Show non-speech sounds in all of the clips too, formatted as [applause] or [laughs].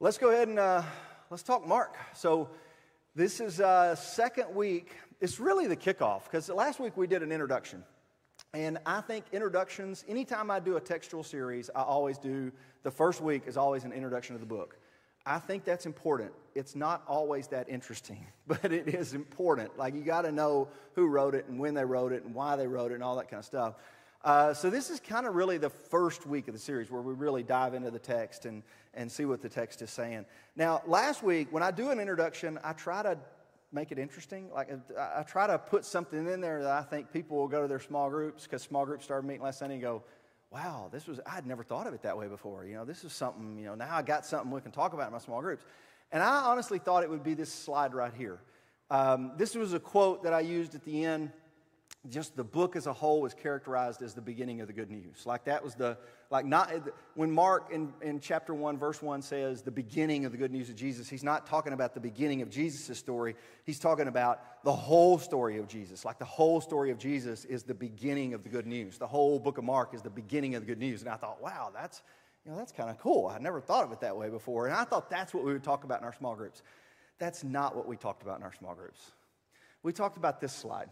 Let's go ahead and uh, let's talk Mark. So, this is uh, second week. It's really the kickoff because last week we did an introduction. And I think introductions, anytime I do a textual series, I always do the first week is always an introduction to the book. I think that's important. It's not always that interesting, [laughs] but it is important. Like, you got to know who wrote it and when they wrote it and why they wrote it and all that kind of stuff. Uh, so, this is kind of really the first week of the series where we really dive into the text and, and see what the text is saying. Now, last week, when I do an introduction, I try to make it interesting. Like, I, try to put something in there that I think people will go to their small groups because small groups started meeting last Sunday and go, wow, this was, I'd never thought of it that way before. You know, this is something, you know, now I got something we can talk about in my small groups. And I honestly thought it would be this slide right here. Um, this was a quote that I used at the end just the book as a whole was characterized as the beginning of the good news. Like that was the, like not, when Mark in, in chapter 1, verse 1 says the beginning of the good news of Jesus, he's not talking about the beginning of Jesus' story. He's talking about the whole story of Jesus. Like the whole story of Jesus is the beginning of the good news. The whole book of Mark is the beginning of the good news. And I thought, wow, that's, you know, that's kind of cool. I never thought of it that way before. And I thought that's what we would talk about in our small groups. That's not what we talked about in our small groups. We talked about this slide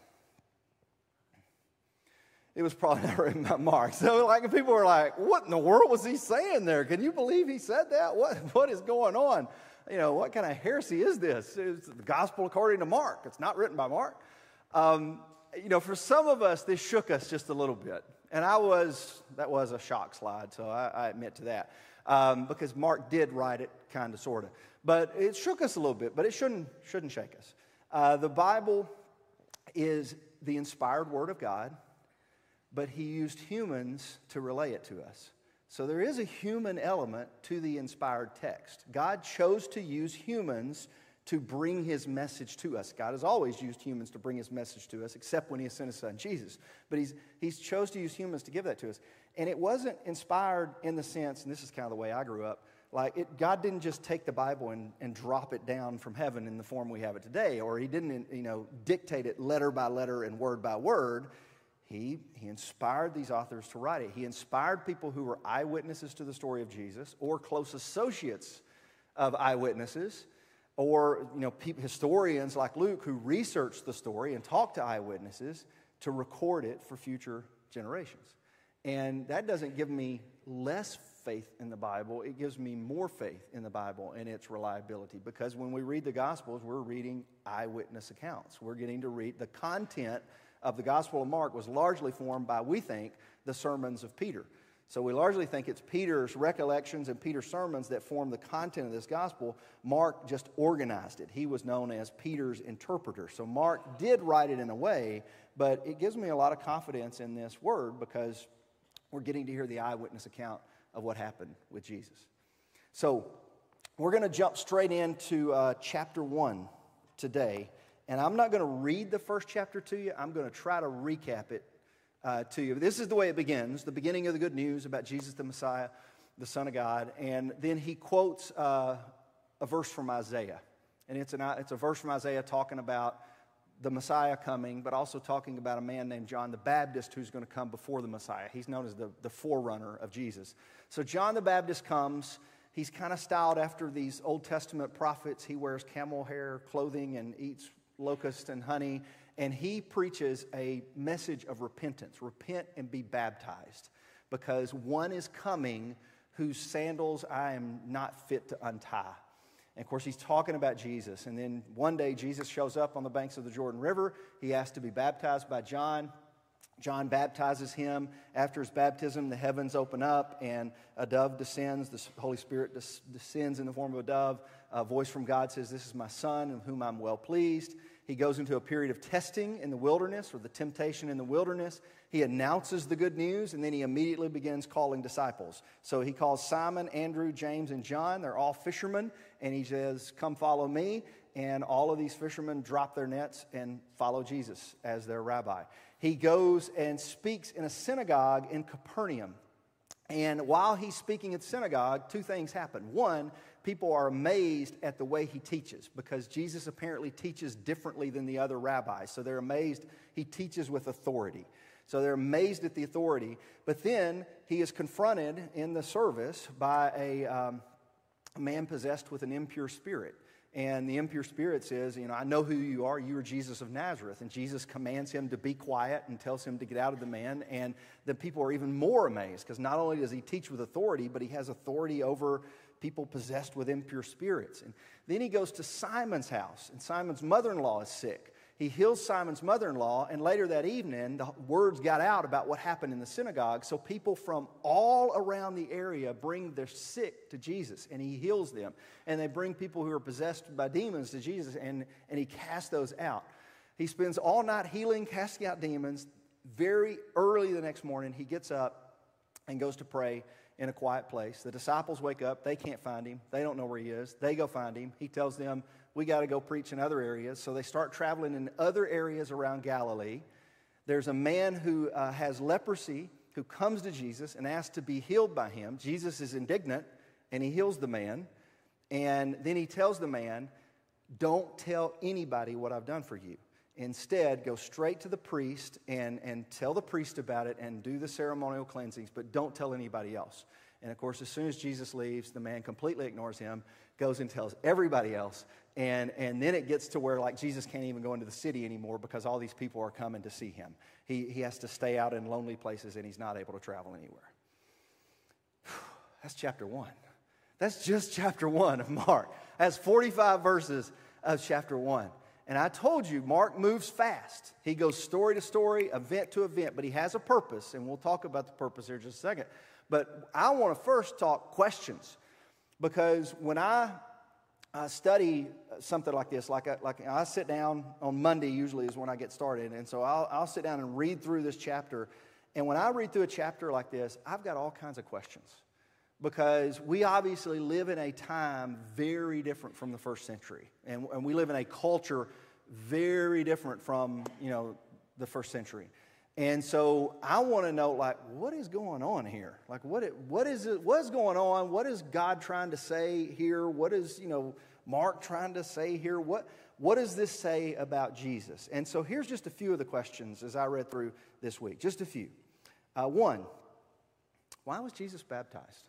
it was probably not written by mark. So, like, people were like, what in the world was he saying there? Can you believe he said that? What, [laughs] what is going on? You know, what kind of heresy is this? It's the gospel according to Mark. It's not written by Mark. Um, you know, for some of us, this shook us just a little bit. And I was, that was a shock slide, so I, I admit to that. Um, because Mark did write it, kind of, sort of. But it shook us a little bit, but it shouldn't, shouldn't shake us. Uh, the Bible is the inspired word of God but he used humans to relay it to us. So there is a human element to the inspired text. God chose to use humans to bring his message to us. God has always used humans to bring his message to us, except when he sent his son Jesus. But he's, he's chose to use humans to give that to us. And it wasn't inspired in the sense, and this is kind of the way I grew up, like it, God didn't just take the Bible and, and drop it down from heaven in the form we have it today, or he didn't, you know, dictate it letter by letter and word by word. He, he inspired these authors to write it. He inspired people who were eyewitnesses to the story of Jesus or close associates of eyewitnesses or you know, historians like Luke who researched the story and talked to eyewitnesses to record it for future generations. And that doesn't give me less faith in the Bible, it gives me more faith in the Bible and its reliability because when we read the Gospels, we're reading eyewitness accounts. We're getting to read the content of the Gospel of Mark was largely formed by, we think, the sermons of Peter. So we largely think it's Peter's recollections and Peter's sermons that form the content of this gospel. Mark just organized it. He was known as Peter's interpreter. So Mark did write it in a way, but it gives me a lot of confidence in this word because we're getting to hear the eyewitness account of what happened with Jesus. So we're going to jump straight into uh, chapter 1 today. And I'm not going to read the first chapter to you, I'm going to try to recap it uh, to you. This is the way it begins the beginning of the good news about Jesus the Messiah, the Son of God. And then he quotes uh, a verse from Isaiah. And it's, an, it's a verse from Isaiah talking about the Messiah coming, but also talking about a man named John the Baptist who's going to come before the Messiah. He's known as the, the forerunner of Jesus. So John the Baptist comes. He's kind of styled after these Old Testament prophets. He wears camel hair clothing and eats locust and honey, and he preaches a message of repentance repent and be baptized, because one is coming whose sandals I am not fit to untie. And of course, he's talking about Jesus. And then one day, Jesus shows up on the banks of the Jordan River. He asks to be baptized by John. John baptizes him. After his baptism, the heavens open up and a dove descends. The Holy Spirit descends in the form of a dove. A voice from God says, This is my son in whom I'm well pleased. He goes into a period of testing in the wilderness or the temptation in the wilderness. He announces the good news and then he immediately begins calling disciples. So he calls Simon, Andrew, James, and John. They're all fishermen. And he says, Come follow me. And all of these fishermen drop their nets and follow Jesus as their rabbi. He goes and speaks in a synagogue in Capernaum. And while he's speaking at the synagogue, two things happen. One, people are amazed at the way he teaches because Jesus apparently teaches differently than the other rabbis. So they're amazed. He teaches with authority. So they're amazed at the authority. But then he is confronted in the service by a, um, man possessed with an impure spirit. And the impure spirit says, You know, I know who you are. You are Jesus of Nazareth. And Jesus commands him to be quiet and tells him to get out of the man. And the people are even more amazed because not only does he teach with authority, but he has authority over people possessed with impure spirits. And then he goes to Simon's house, and Simon's mother in law is sick. He heals Simon's mother in law, and later that evening, the words got out about what happened in the synagogue. So people from all around the area bring their sick to Jesus, and he heals them. And they bring people who are possessed by demons to Jesus, and, and he casts those out. He spends all night healing, casting out demons. Very early the next morning, he gets up and goes to pray in a quiet place. The disciples wake up. They can't find him. They don't know where he is. They go find him. He tells them, we got to go preach in other areas. So they start traveling in other areas around Galilee. There's a man who uh, has leprosy who comes to Jesus and asks to be healed by him. Jesus is indignant and he heals the man. And then he tells the man, Don't tell anybody what I've done for you. Instead, go straight to the priest and, and tell the priest about it and do the ceremonial cleansings, but don't tell anybody else. And of course, as soon as Jesus leaves, the man completely ignores him, goes and tells everybody else. And, and then it gets to where, like, Jesus can't even go into the city anymore because all these people are coming to see him. He, he has to stay out in lonely places and he's not able to travel anywhere. [sighs] That's chapter one. That's just chapter one of Mark. That's 45 verses of chapter one. And I told you, Mark moves fast. He goes story to story, event to event, but he has a purpose, and we'll talk about the purpose here in just a second. But I want to first talk questions because when I I study something like this, like I, like I sit down on Monday, usually is when I get started. And so I'll, I'll sit down and read through this chapter. And when I read through a chapter like this, I've got all kinds of questions because we obviously live in a time very different from the first century. And, and we live in a culture very different from, you know, the first century. And so I want to know, like, what is going on here? Like, what, it, what is it, what's going on? What is God trying to say here? What is, you know, Mark trying to say here? What, what does this say about Jesus? And so here's just a few of the questions as I read through this week. Just a few. Uh, one, why was Jesus baptized?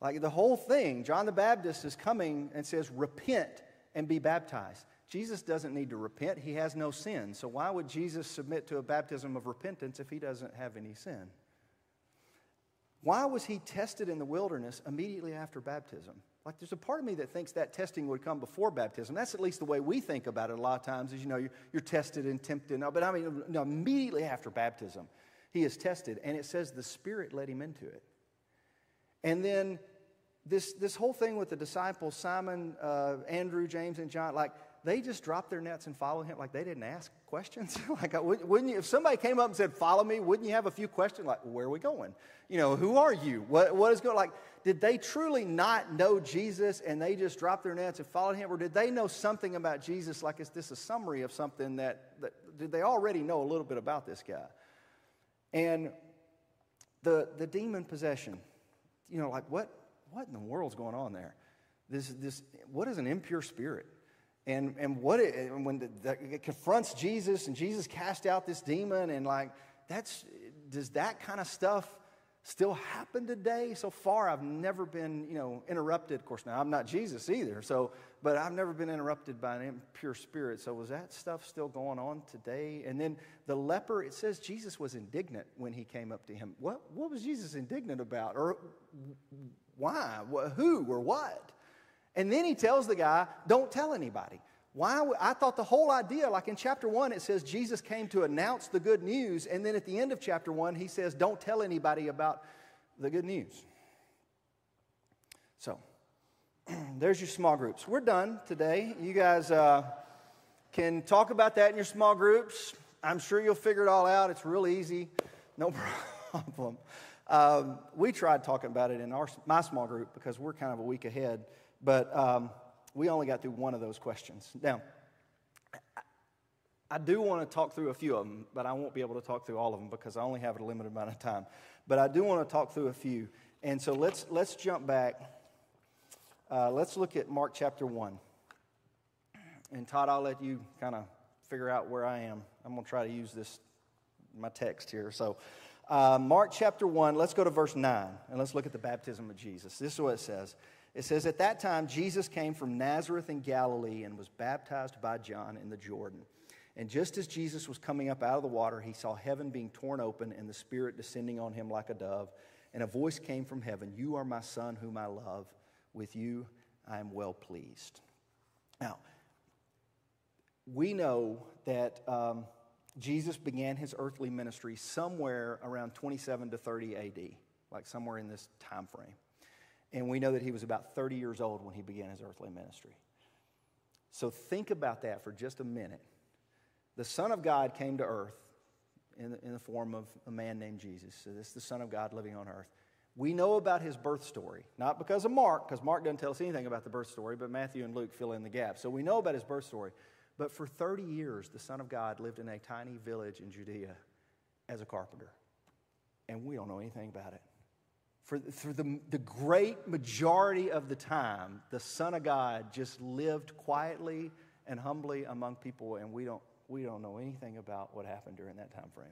Like the whole thing, John the Baptist is coming and says, repent and be baptized. Jesus doesn't need to repent. He has no sin. So why would Jesus submit to a baptism of repentance if he doesn't have any sin? Why was he tested in the wilderness immediately after baptism? Like, there's a part of me that thinks that testing would come before baptism. That's at least the way we think about it a lot of times, is you know, you're, you're tested and tempted. No, But I mean, no, immediately after baptism, he is tested. And it says the Spirit led him into it. And then this, this whole thing with the disciples, Simon, uh, Andrew, James, and John, like, they just dropped their nets and followed him like they didn't ask questions. [laughs] Like wouldn't you if somebody came up and said follow me wouldn't you have a few questions like where are we going? You know who are you? What, what is going like did they truly not know jesus and they just dropped their nets and followed him? Or did they know something about jesus? Like is this a summary of something that, that did they already know a little bit about this guy? And the the demon possession you know like what what in the world's going on there? This this what is an impure spirit and, and what it, when the, the, it confronts Jesus and Jesus cast out this demon and like that's does that kind of stuff still happen today? So far i've never been you know interrupted. Of course now i'm not jesus either so but i've never been interrupted by an impure spirit. So was that stuff still going on today? And then the leper it says jesus was indignant when he came up to him. What, what was jesus indignant about? Or why? Who or what and then he tells the guy, don't tell anybody. Why? I thought the whole idea, like in chapter one, it says Jesus came to announce the good news. And then at the end of chapter one, he says, don't tell anybody about the good news. So, [clears throat] there's your small groups. We're done today. You guys uh, can talk about that in your small groups. I'm sure you'll figure it all out. It's real easy, no [laughs] problem. Um, we tried talking about it in our, my small group because we're kind of a week ahead. But um, we only got through one of those questions. Now, I do want to talk through a few of them, but I won't be able to talk through all of them because I only have a limited amount of time. But I do want to talk through a few. And so let's, let's jump back. Uh, let's look at Mark chapter 1. And Todd, I'll let you kind of figure out where I am. I'm going to try to use this, my text here. So, uh, Mark chapter 1, let's go to verse 9, and let's look at the baptism of Jesus. This is what it says. It says, At that time, Jesus came from Nazareth in Galilee and was baptized by John in the Jordan. And just as Jesus was coming up out of the water, he saw heaven being torn open and the Spirit descending on him like a dove. And a voice came from heaven You are my Son, whom I love. With you I am well pleased. Now, we know that um, Jesus began his earthly ministry somewhere around 27 to 30 AD, like somewhere in this time frame. And we know that he was about 30 years old when he began his earthly ministry. So think about that for just a minute. The Son of God came to earth in the, in the form of a man named Jesus. So this is the Son of God living on earth. We know about his birth story, not because of Mark, because Mark doesn't tell us anything about the birth story, but Matthew and Luke fill in the gap. So we know about his birth story. But for 30 years, the Son of God lived in a tiny village in Judea as a carpenter. And we don't know anything about it. For, for the, the great majority of the time, the Son of God just lived quietly and humbly among people, and we don't, we don't know anything about what happened during that time frame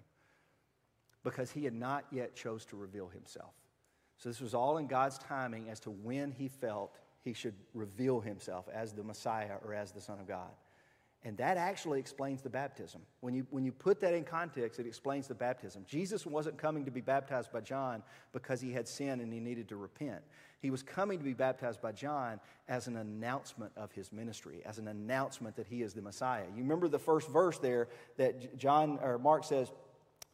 because he had not yet chose to reveal himself. So this was all in God's timing as to when he felt he should reveal himself as the Messiah or as the Son of God. And that actually explains the baptism. When you, when you put that in context, it explains the baptism. Jesus wasn't coming to be baptized by John because he had sinned and he needed to repent. He was coming to be baptized by John as an announcement of his ministry, as an announcement that he is the Messiah. You remember the first verse there that John or Mark says,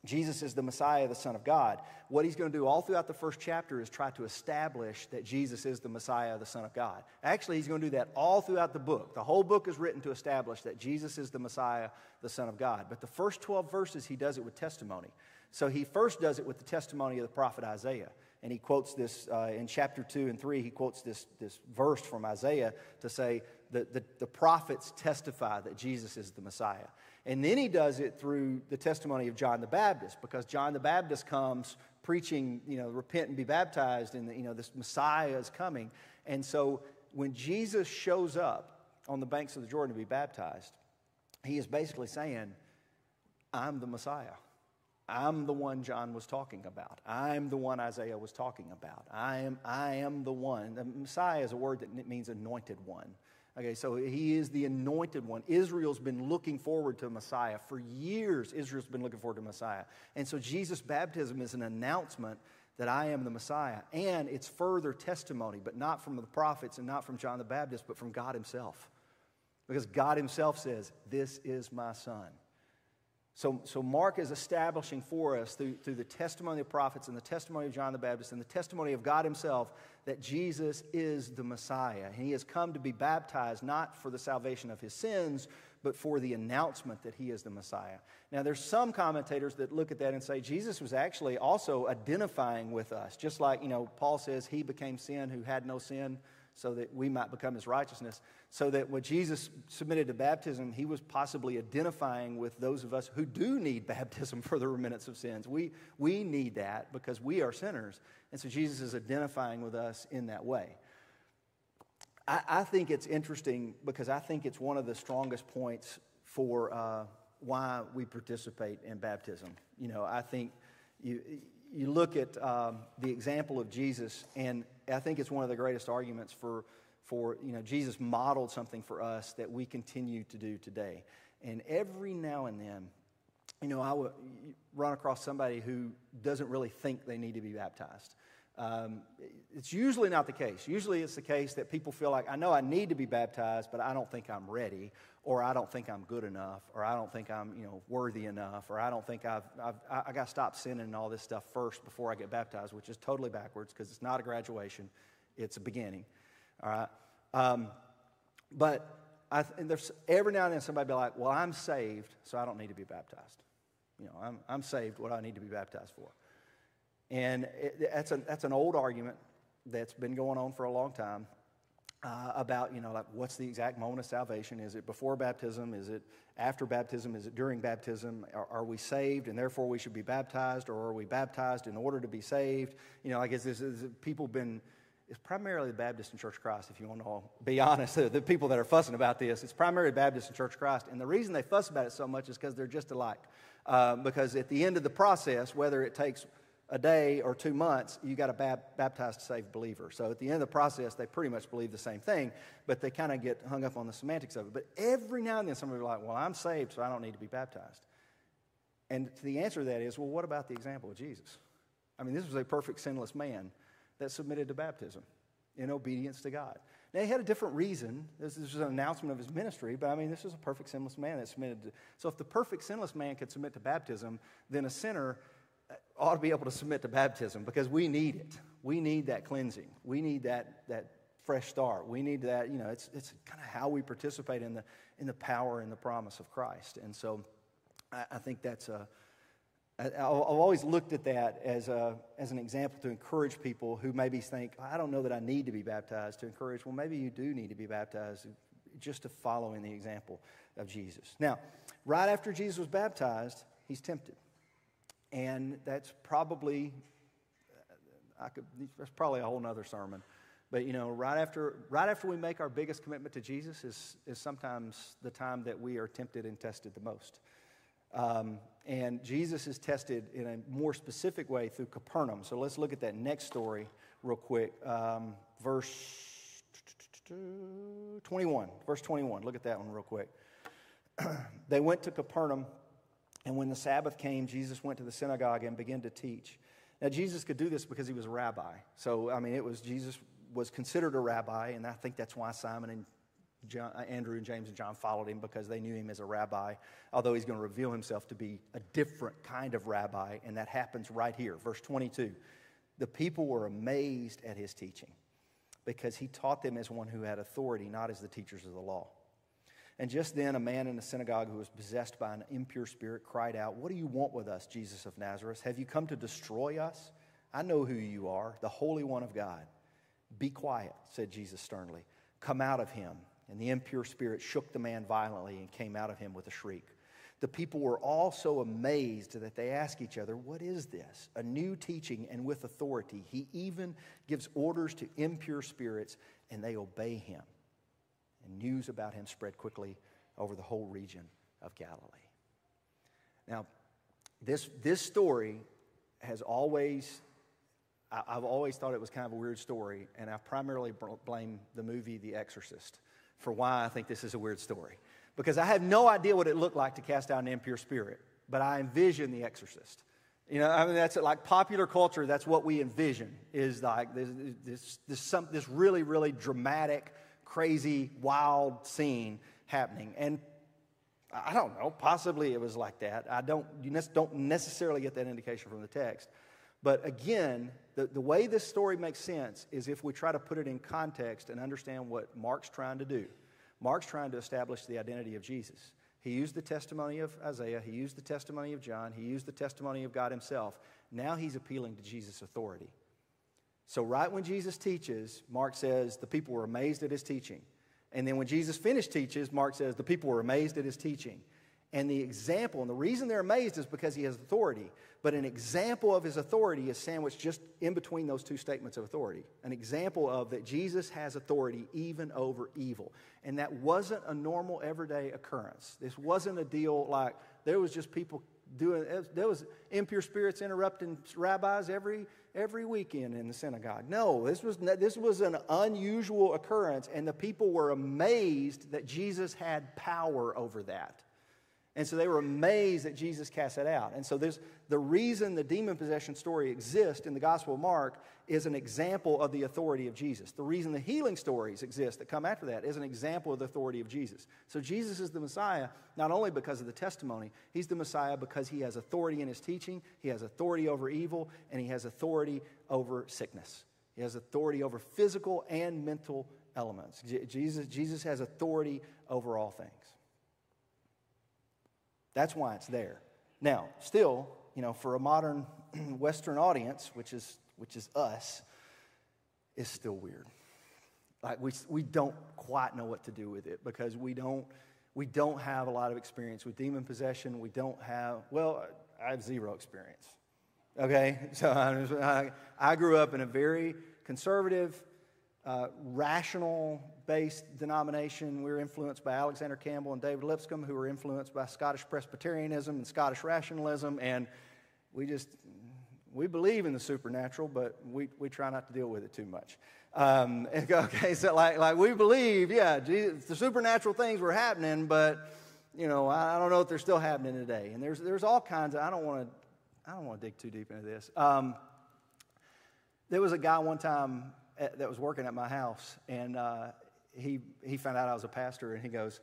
Jesus is the Messiah, the Son of God. What he's going to do all throughout the first chapter is try to establish that Jesus is the Messiah, the Son of God. Actually, he's going to do that all throughout the book. The whole book is written to establish that Jesus is the Messiah, the Son of God. But the first 12 verses, he does it with testimony. So he first does it with the testimony of the prophet Isaiah. And he quotes this uh, in chapter 2 and 3, he quotes this, this verse from Isaiah to say that the, the prophets testify that Jesus is the Messiah. And then he does it through the testimony of John the Baptist, because John the Baptist comes preaching, you know, repent and be baptized, and, you know, this Messiah is coming. And so when Jesus shows up on the banks of the Jordan to be baptized, he is basically saying, I'm the Messiah. I'm the one John was talking about. I'm the one Isaiah was talking about. I am, I am the one. The Messiah is a word that means anointed one. Okay, so he is the anointed one. Israel's been looking forward to Messiah. For years, Israel's been looking forward to Messiah. And so Jesus' baptism is an announcement that I am the Messiah. And it's further testimony, but not from the prophets and not from John the Baptist, but from God Himself. Because God Himself says, This is my Son. So, so Mark is establishing for us through, through the testimony of prophets and the testimony of John the Baptist and the testimony of God Himself that Jesus is the Messiah. and He has come to be baptized not for the salvation of his sins, but for the announcement that he is the Messiah. Now, there's some commentators that look at that and say Jesus was actually also identifying with us, just like, you know, Paul says he became sin who had no sin so that we might become his righteousness. So that when Jesus submitted to baptism, he was possibly identifying with those of us who do need [laughs] baptism for the remittance of sins. We, we need that because we are sinners. And so Jesus is identifying with us in that way. I, I think it's interesting because I think it's one of the strongest points for uh, why we participate in baptism. You know, I think you, you look at um, the example of Jesus, and I think it's one of the greatest arguments for, for, you know, Jesus modeled something for us that we continue to do today. And every now and then, you know, I would run across somebody who doesn't really think they need to be baptized. Um, it's usually not the case. Usually it's the case that people feel like, I know I need to be baptized, but I don't think I'm ready, or I don't think I'm good enough, or I don't think I'm, you know, worthy enough, or I don't think I've, I've I got to stop sinning and all this stuff first before I get baptized, which is totally backwards because it's not a graduation, it's a beginning. All right. Um, but I, there's every now and then somebody be like, well, I'm saved, so I don't need to be baptized. You know, I'm, I'm saved. What do I need to be baptized for? And it, that's, a, that's an old argument that's been going on for a long time uh, about, you know, like what's the exact moment of salvation? Is it before baptism? Is it after baptism? Is it during baptism? Are, are we saved and therefore we should be baptized? Or are we baptized in order to be saved? You know, I guess this, this, people been, it's primarily the Baptist and Church of Christ, if you want to be honest. [laughs] The people that are fussing about this, it's primarily Baptist and Church of Christ. And the reason they fuss about it so much is because they're just alike. Uh, because at the end of the process, whether it takes a day or two months, you got a bab- baptized saved believer. So at the end of the process, they pretty much believe the same thing, but they kind of get hung up on the semantics of it. But every now and then, somebody will be like, well, I'm saved, so I don't need to be baptized. And the answer to that is, well, what about the example of Jesus? I mean, this was a perfect sinless man that submitted to baptism in obedience to God. Now, he had a different reason. This is an announcement of his ministry, but I mean, this is a perfect sinless man that submitted to. So, if the perfect sinless man could submit to baptism, then a sinner ought to be able to submit to baptism because we need it. We need that cleansing. We need that, that fresh start. We need that, you know, it's, it's kind of how we participate in the, in the power and the promise of Christ. And so, I, I think that's a I've always looked at that as, a, as an example to encourage people who maybe think, I don't know that I need to be baptized, to encourage, well, maybe you do need to be baptized just to follow in the example of Jesus. Now, right after Jesus was baptized, he's tempted. And that's probably, I could, that's probably a whole other sermon. But you know, right after, right after we make our biggest commitment to Jesus is, is sometimes the time that we are tempted and tested the most. Um, and Jesus is tested in a more specific way through Capernaum. So let's look at that next story real quick. Um, verse 21. Verse 21. Look at that one real quick. [clears throat] they went to Capernaum, and when the Sabbath came, Jesus went to the synagogue and began to teach. Now, Jesus could do this because he was a rabbi. So, I mean, it was Jesus was considered a rabbi, and I think that's why Simon and John, uh, Andrew and James and John followed him because they knew him as a rabbi, although he's going to reveal himself to be a different kind of rabbi, and that happens right here. Verse 22 The people were amazed at his teaching because he taught them as one who had authority, not as the teachers of the law. And just then, a man in the synagogue who was possessed by an impure spirit cried out, What do you want with us, Jesus of Nazareth? Have you come to destroy us? I know who you are, the Holy One of God. Be quiet, said Jesus sternly. Come out of him. And the impure spirit shook the man violently and came out of him with a shriek. The people were all so amazed that they asked each other, What is this? A new teaching and with authority. He even gives orders to impure spirits, and they obey him. And news about him spread quickly over the whole region of Galilee. Now, this, this story has always, I've always thought it was kind of a weird story, and I primarily blame the movie The Exorcist for why I think this is a weird story. Because I have no idea what it looked like to cast out an impure spirit, but I envision the exorcist. You know, I mean, that's like popular culture, that's what we envision is like this, this, this, some, this really, really dramatic, crazy, wild scene happening. And I don't know, possibly it was like that. I don't, you don't necessarily get that indication from the text. But again, the, the way this story makes sense is if we try to put it in context and understand what Mark's trying to do. Mark's trying to establish the identity of Jesus. He used the testimony of Isaiah, he used the testimony of John, he used the testimony of God himself. Now he's appealing to Jesus' authority. So, right when Jesus teaches, Mark says the people were amazed at his teaching. And then when Jesus finished teaches, Mark says the people were amazed at his teaching. And the example, and the reason they're amazed is because he has authority. But an example of his authority is sandwiched just in between those two statements of authority. An example of that Jesus has authority even over evil. And that wasn't a normal everyday occurrence. This wasn't a deal like there was just people doing there was impure spirits interrupting rabbis every every weekend in the synagogue. No, this was this was an unusual occurrence and the people were amazed that Jesus had power over that. And so they were amazed that Jesus cast it out. And so the reason the demon possession story exists in the Gospel of Mark is an example of the authority of Jesus. The reason the healing stories exist that come after that is an example of the authority of Jesus. So Jesus is the Messiah not only because of the testimony, he's the Messiah because he has authority in his teaching, he has authority over evil, and he has authority over sickness. He has authority over physical and mental elements. Jesus, Jesus has authority over all things. That's why it's there. Now, still, you know, for a modern [clears throat] Western audience, which is, which is us, is still weird. Like we, we don't quite know what to do with it because we don't, we don't have a lot of experience with demon possession. We don't have, well, I have zero experience. Okay? [laughs] So I, I grew up in a very conservative, uh, rational based denomination. We were influenced by Alexander Campbell and David Lipscomb, who were influenced by Scottish Presbyterianism and Scottish rationalism. And we just, we believe in the supernatural, but we, we try not to deal with it too much. Um, [laughs] okay, so like, like we believe, yeah, Jesus, the supernatural things were happening, but you know, I, I, don't know if they're still happening today. And there's, there's all kinds of, I don't want to, I don't want to dig too deep into this. Um, there was a guy one time at, that was working at my house, and uh, he, he found out I was a pastor, and he goes,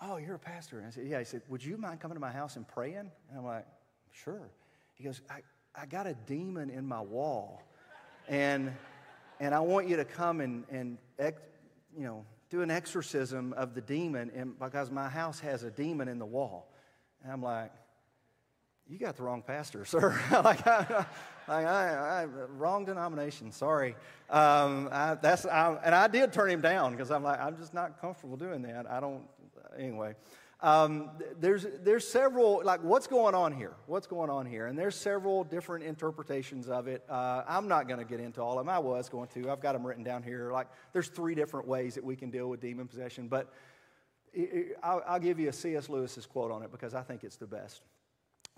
oh, you're a pastor. And I said, yeah. He said, would you mind coming to my house and praying? And I'm like, sure. He goes, I, I got a demon in my wall, and, and I want you to come and, and you know, do an exorcism of the demon and, because my house has a demon in the wall. And I'm like, you got the wrong pastor, [laughs] sir. [laughs] like, I, I, I, wrong denomination. Sorry. Um, I, that's and I did turn him down because I'm like, I'm just not comfortable doing that. I don't. Anyway, um, there's, there's several, like, what's going on here? What's going on here? And there's several different interpretations of it. Uh, I'm not going to get into all of them. I was going to. I've got them written down here. Like, there's three different ways that we can deal with demon possession. But it, it, I'll, I'll give you a C.S. Lewis's quote on it because I think it's the best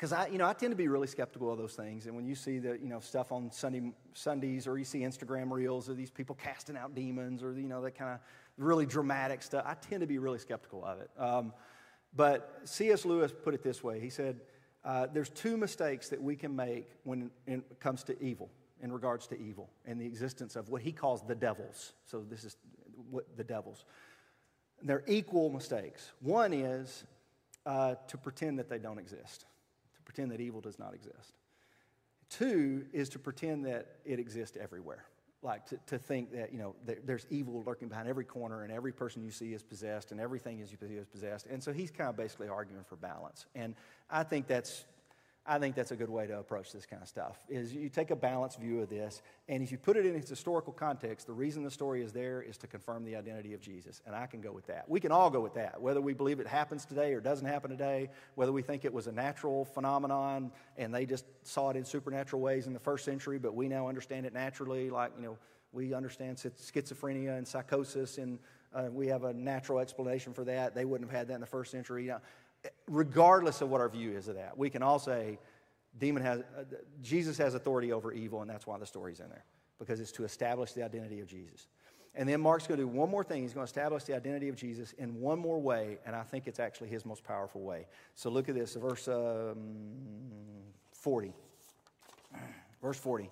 because I, you know, I tend to be really skeptical of those things. And when you see the, you know, stuff on Sunday, Sundays, or you see Instagram reels of these people casting out demons, or you know, that kind of really dramatic stuff, I tend to be really skeptical of it. Um, but C.S. Lewis put it this way He said, uh, There's two mistakes that we can make when it comes to evil, in regards to evil, and the existence of what he calls the devils. So, this is what the devils. They're equal mistakes. One is uh, to pretend that they don't exist, pretend that evil does not exist. Two is to pretend that it exists everywhere. Like to, to think that you know there's evil lurking behind every corner and every person you see is possessed and everything is is possessed. And so he's kind of basically arguing for balance. And i think that's I think that's a good way to approach this kind of stuff. Is you take a balanced view of this, and if you put it in its historical context, the reason the story is there is to confirm the identity of Jesus, and I can go with that. We can all go with that, whether we believe it happens today or doesn't happen today, whether we think it was a natural phenomenon and they just saw it in supernatural ways in the first century, but we now understand it naturally, like you know we understand schizophrenia and psychosis, and uh, we have a natural explanation for that. They wouldn't have had that in the first century. You know, regardless of what our view is of that, we can all say demon has, uh, Jesus has authority over evil, and that's why the story's in there, because it's to establish the identity of Jesus. And then Mark's going to do one more thing. He's going to establish the identity of Jesus in one more way, and I think it's actually his most powerful way. So look at this, verse um, 40. Verse 40.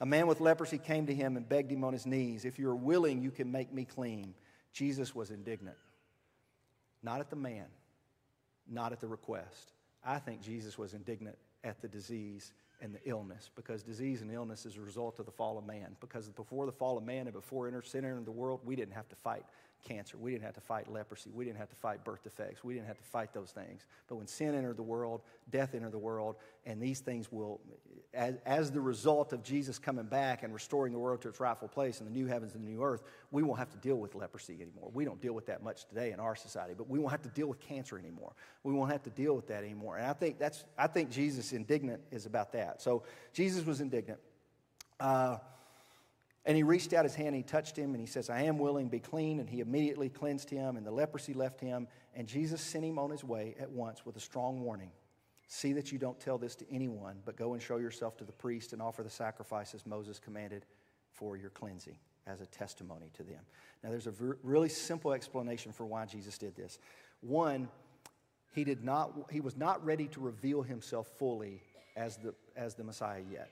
A man with leprosy came to him and begged him on his knees, If you're willing, you can make me clean. Jesus was indignant. Not at the man, not at the request. I think Jesus was indignant at the disease and the illness because disease and illness is a result of the fall of man. Because before the fall of man and before sin entered the world, we didn't have to fight cancer. We didn't have to fight leprosy. We didn't have to fight birth defects. We didn't have to fight those things. But when sin entered the world, death entered the world, and these things will, as, as the result of Jesus coming back and restoring the world to its rightful place in the new heavens and the new earth, we won't have to deal with leprosy anymore. We don't deal with that much today in our society, but we won't have to deal with cancer anymore. We won't have to deal with that anymore. And I think that's, I think Jesus indignant is about that. So Jesus was indignant. Uh, and he reached out his hand and he touched him and he says, I am willing, be clean. And he immediately cleansed him and the leprosy left him. And Jesus sent him on his way at once with a strong warning See that you don't tell this to anyone, but go and show yourself to the priest and offer the sacrifices Moses commanded for your cleansing as a testimony to them. Now, there's a really simple explanation for why Jesus did this. One, he, did not, he was not ready to reveal himself fully as the, as the Messiah yet.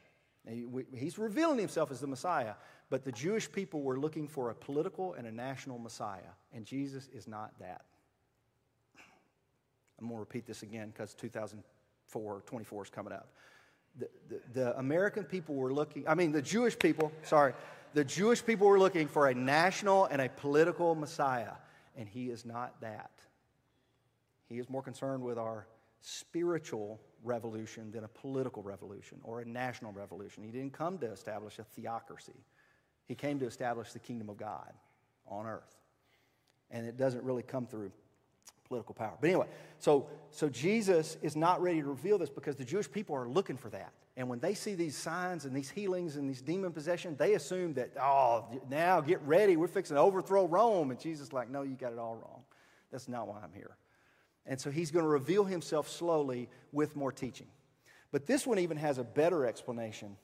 He's revealing himself as the Messiah, but the Jewish people were looking for a political and a national Messiah, and Jesus is not that. I'm going to repeat this again because 2004, 24 is coming up. The, the, the, American people were looking, I mean, the Jewish people, sorry, the Jewish people were looking for a national and a political Messiah, and he is not that. He is more concerned with our spiritual revolution than a political revolution or a national revolution. He didn't come to establish a theocracy, he came to establish the kingdom of God on earth. And it doesn't really come through political power. But anyway, so, so Jesus is not ready to reveal this because the Jewish people are looking for that. And when they see these signs and these healings and these demon possession, they assume that, oh, now get ready. We're fixing to overthrow Rome. And Jesus is like, no, you got it all wrong. That's not why I'm here. And so he's going to reveal himself slowly with more teaching. But this one even has a better explanation,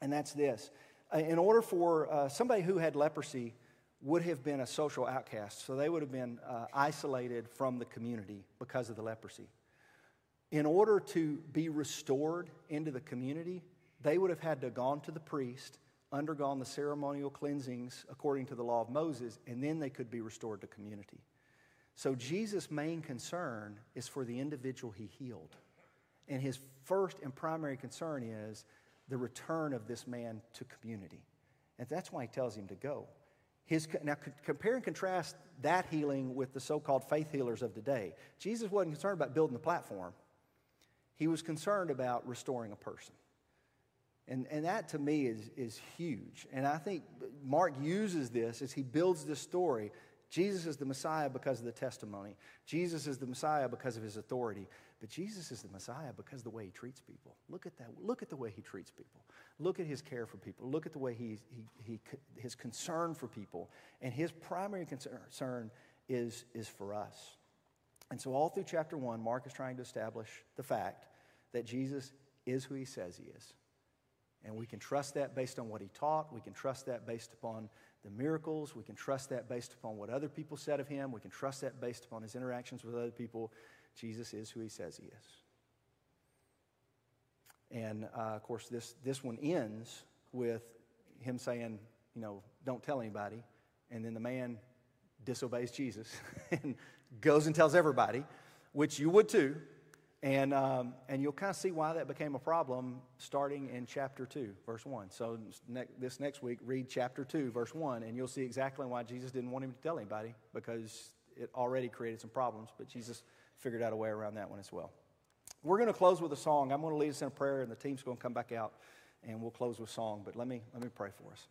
and that's this. Uh, in order for uh, somebody who had leprosy would have been a social outcast, so they would have been uh, isolated from the community because of the leprosy. In order to be restored into the community, they would have had to have gone to the priest, undergone the ceremonial cleansings according to the law of Moses, and then they could be restored to community. So Jesus' main concern is for the individual he healed. And his first and primary concern is the return of this man to community. And that's why he tells him to go. His, now, compare and contrast that healing with the so called faith healers of today. Jesus wasn't concerned about building the platform, he was concerned about restoring a person. And, and that to me is, is huge. And I think Mark uses this as he builds this story. Jesus is the Messiah because of the testimony. Jesus is the Messiah because of his authority. But Jesus is the Messiah because of the way he treats people. Look at that. Look at the way he treats people. Look at his care for people. Look at the way he, he, he, his concern for people. And his primary concern is, is for us. And so, all through chapter one, Mark is trying to establish the fact that Jesus is who he says he is. And we can trust that based on what he taught. We can trust that based upon the miracles. We can trust that based upon what other people said of him. We can trust that based upon his interactions with other people. Jesus is who he says he is. And uh, of course, this, this one ends with him saying, you know, don't tell anybody. And then the man disobeys Jesus [laughs] and goes and tells everybody, which you would too. And, um, and you'll kind of see why that became a problem starting in chapter 2, verse 1. So ne- this next week, read chapter 2, verse 1, and you'll see exactly why Jesus didn't want him to tell anybody because it already created some problems. But Jesus figured out a way around that one as well. We're going to close with a song. I'm going to lead us in a prayer, and the team's going to come back out, and we'll close with song. But let me, let me pray for us.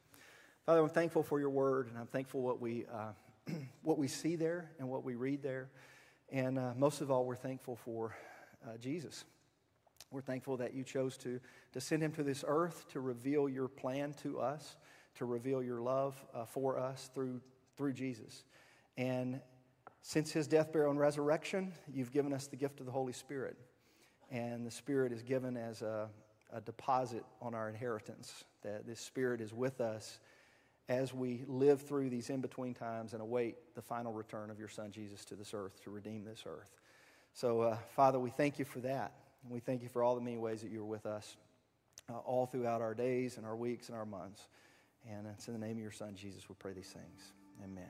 Father, I'm thankful for your word, and I'm thankful what we, uh, [clears throat] what we see there and what we read there. And uh, most of all, we're thankful for uh, Jesus. We're thankful that you chose to, to send him to this earth to reveal your plan to us, to reveal your love uh, for us through, through Jesus. And since his death, burial, and resurrection, you've given us the gift of the Holy Spirit. And the Spirit is given as a, a deposit on our inheritance, that this Spirit is with us as we live through these in between times and await the final return of your Son Jesus to this earth to redeem this earth. So, uh, Father, we thank you for that. And we thank you for all the many ways that you are with us uh, all throughout our days and our weeks and our months. And it's in the name of your Son, Jesus, we pray these things. Amen.